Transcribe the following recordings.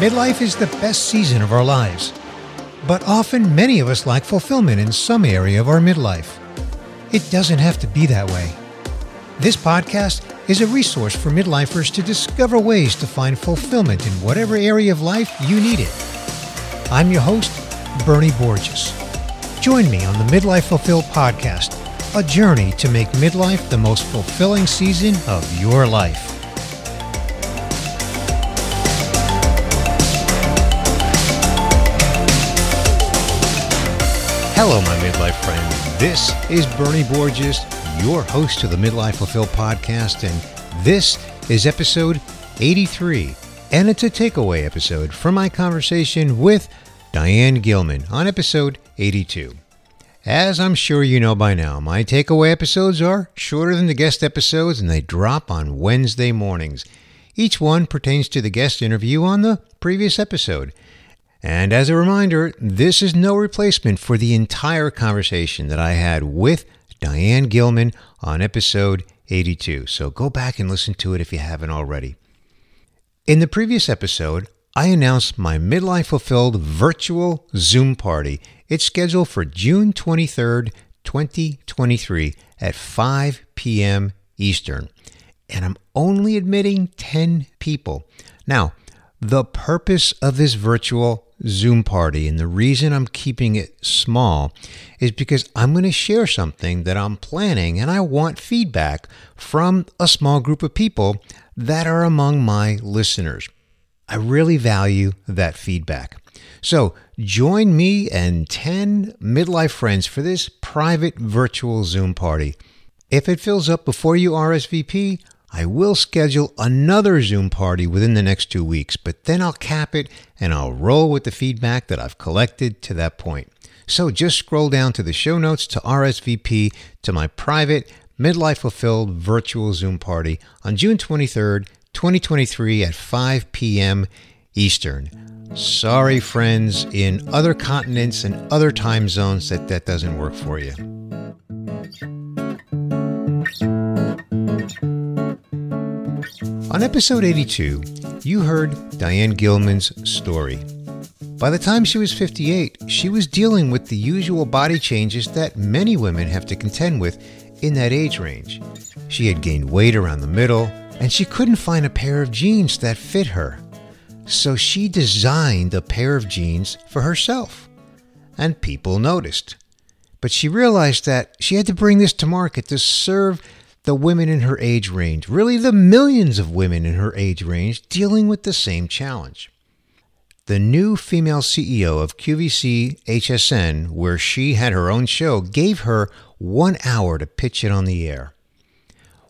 Midlife is the best season of our lives, but often many of us lack fulfillment in some area of our midlife. It doesn't have to be that way. This podcast is a resource for midlifers to discover ways to find fulfillment in whatever area of life you need it. I'm your host, Bernie Borges. Join me on the Midlife Fulfilled podcast, a journey to make midlife the most fulfilling season of your life. Hello, my midlife friend. This is Bernie Borges, your host of the Midlife Fulfilled podcast, and this is episode 83. And it's a takeaway episode from my conversation with Diane Gilman on episode 82. As I'm sure you know by now, my takeaway episodes are shorter than the guest episodes and they drop on Wednesday mornings. Each one pertains to the guest interview on the previous episode. And as a reminder, this is no replacement for the entire conversation that I had with Diane Gilman on episode 82. So go back and listen to it if you haven't already. In the previous episode, I announced my Midlife Fulfilled virtual Zoom party. It's scheduled for June 23rd, 2023 at 5 p.m. Eastern. And I'm only admitting 10 people. Now, the purpose of this virtual Zoom party. And the reason I'm keeping it small is because I'm going to share something that I'm planning and I want feedback from a small group of people that are among my listeners. I really value that feedback. So join me and 10 midlife friends for this private virtual Zoom party. If it fills up before you RSVP, I will schedule another Zoom party within the next two weeks, but then I'll cap it and I'll roll with the feedback that I've collected to that point. So just scroll down to the show notes to RSVP to my private Midlife Fulfilled virtual Zoom party on June 23rd, 2023 at 5 p.m. Eastern. Sorry, friends, in other continents and other time zones that that doesn't work for you. On episode 82, you heard Diane Gilman's story. By the time she was 58, she was dealing with the usual body changes that many women have to contend with in that age range. She had gained weight around the middle, and she couldn't find a pair of jeans that fit her. So she designed a pair of jeans for herself. And people noticed. But she realized that she had to bring this to market to serve the women in her age range, really the millions of women in her age range dealing with the same challenge. The new female CEO of QVC HSN, where she had her own show, gave her one hour to pitch it on the air.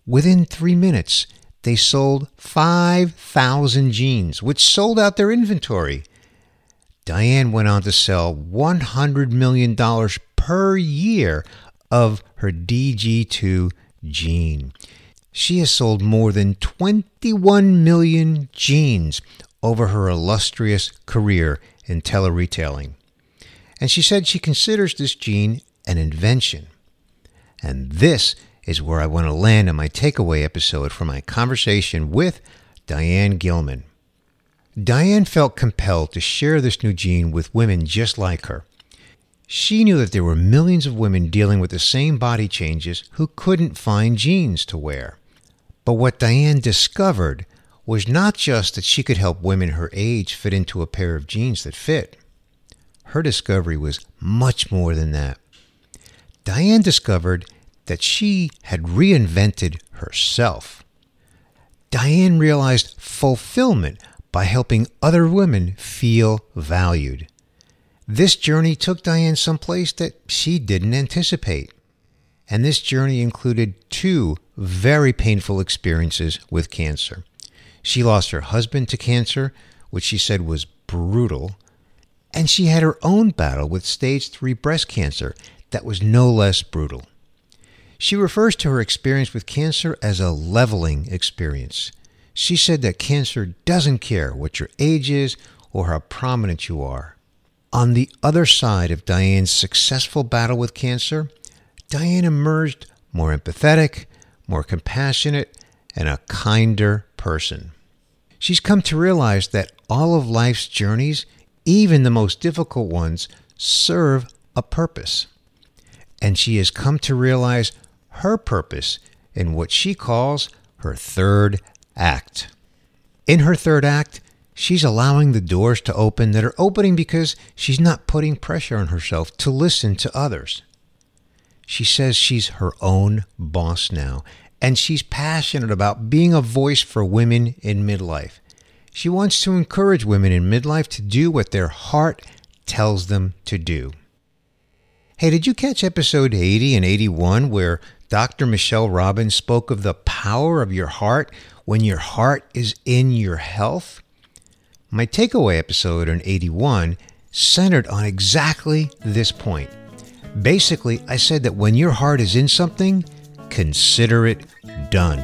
Within three minutes, they sold 5,000 jeans, which sold out their inventory. Diane went on to sell $100 million per year of her DG2 Jean. She has sold more than 21 million jeans over her illustrious career in teleretailing. And she said she considers this jean an invention. And this is where I want to land on my takeaway episode from my conversation with Diane Gilman. Diane felt compelled to share this new jean with women just like her. She knew that there were millions of women dealing with the same body changes who couldn't find jeans to wear. But what Diane discovered was not just that she could help women her age fit into a pair of jeans that fit. Her discovery was much more than that. Diane discovered that she had reinvented herself. Diane realized fulfillment by helping other women feel valued. This journey took Diane someplace that she didn't anticipate. And this journey included two very painful experiences with cancer. She lost her husband to cancer, which she said was brutal, and she had her own battle with stage 3 breast cancer that was no less brutal. She refers to her experience with cancer as a leveling experience. She said that cancer doesn't care what your age is or how prominent you are. On the other side of Diane's successful battle with cancer, Diane emerged more empathetic, more compassionate, and a kinder person. She's come to realize that all of life's journeys, even the most difficult ones, serve a purpose. And she has come to realize her purpose in what she calls her third act. In her third act, she's allowing the doors to open that are opening because she's not putting pressure on herself to listen to others. She says she's her own boss now, and she's passionate about being a voice for women in midlife. She wants to encourage women in midlife to do what their heart tells them to do. Hey, did you catch episode 80 and 81 where Dr. Michelle Robbins spoke of the power of your heart when your heart is in your health? My takeaway episode on 81 centered on exactly this point. Basically, I said that when your heart is in something, consider it done.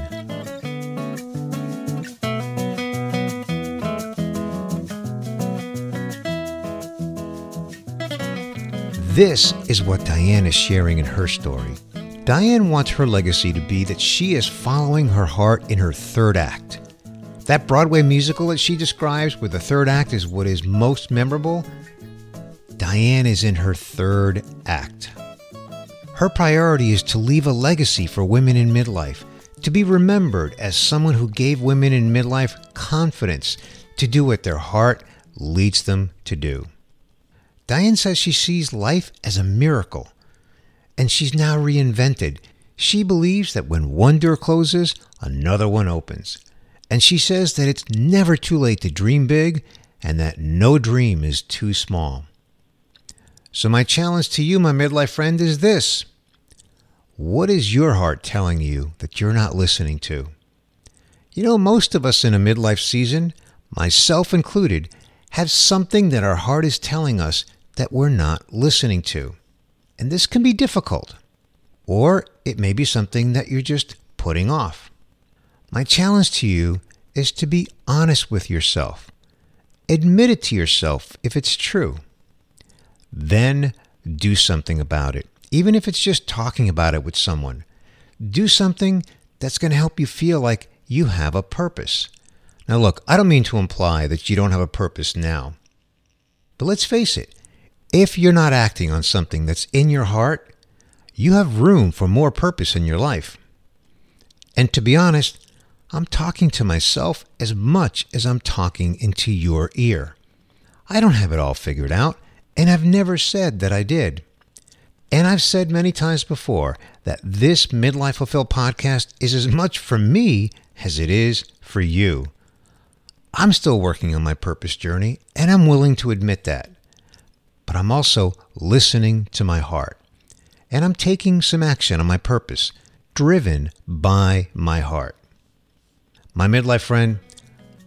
This is what Diane is sharing in her story. Diane wants her legacy to be that she is following her heart in her third act. That Broadway musical that she describes, where the third act is what is most memorable, Diane is in her third act. Her priority is to leave a legacy for women in midlife, to be remembered as someone who gave women in midlife confidence to do what their heart leads them to do. Diane says she sees life as a miracle, and she's now reinvented. She believes that when one door closes, another one opens. And she says that it's never too late to dream big and that no dream is too small. So, my challenge to you, my midlife friend, is this What is your heart telling you that you're not listening to? You know, most of us in a midlife season, myself included, have something that our heart is telling us that we're not listening to. And this can be difficult. Or it may be something that you're just putting off. My challenge to you is to be honest with yourself. Admit it to yourself if it's true then do something about it. Even if it's just talking about it with someone, do something that's going to help you feel like you have a purpose. Now, look, I don't mean to imply that you don't have a purpose now. But let's face it, if you're not acting on something that's in your heart, you have room for more purpose in your life. And to be honest, I'm talking to myself as much as I'm talking into your ear. I don't have it all figured out, and I've never said that I did. And I've said many times before that this Midlife Fulfilled podcast is as much for me as it is for you. I'm still working on my purpose journey, and I'm willing to admit that. But I'm also listening to my heart. And I'm taking some action on my purpose, driven by my heart. My midlife friend,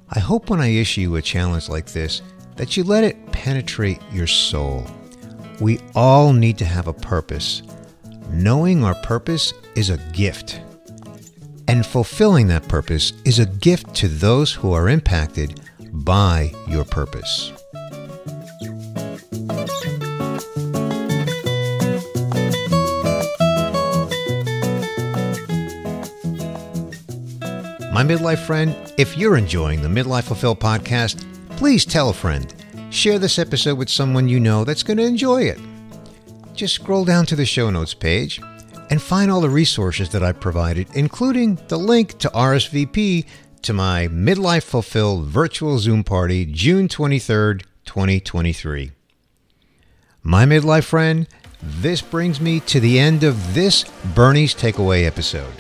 I hope when I issue you a challenge like this, that you let it penetrate your soul. We all need to have a purpose. Knowing our purpose is a gift. And fulfilling that purpose is a gift to those who are impacted by your purpose. My midlife friend, if you're enjoying the Midlife Fulfilled podcast, please tell a friend. Share this episode with someone you know that's going to enjoy it. Just scroll down to the show notes page and find all the resources that I provided, including the link to RSVP to my Midlife Fulfilled virtual Zoom party, June 23rd, 2023. My midlife friend, this brings me to the end of this Bernie's Takeaway episode.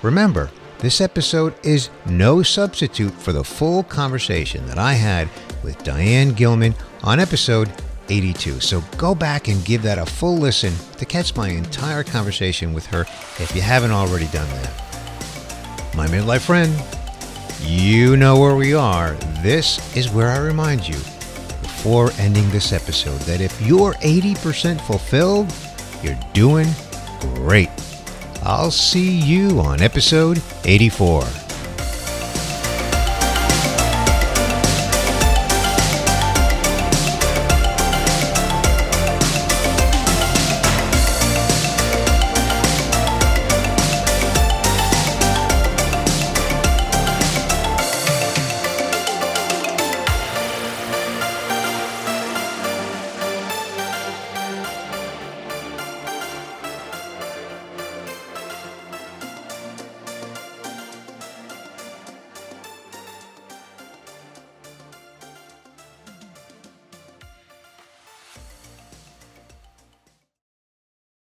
Remember, this episode is no substitute for the full conversation that I had with Diane Gilman on episode 82. So go back and give that a full listen to catch my entire conversation with her if you haven't already done that. My midlife friend, you know where we are. This is where I remind you before ending this episode that if you're 80% fulfilled, you're doing great. I'll see you on episode 84.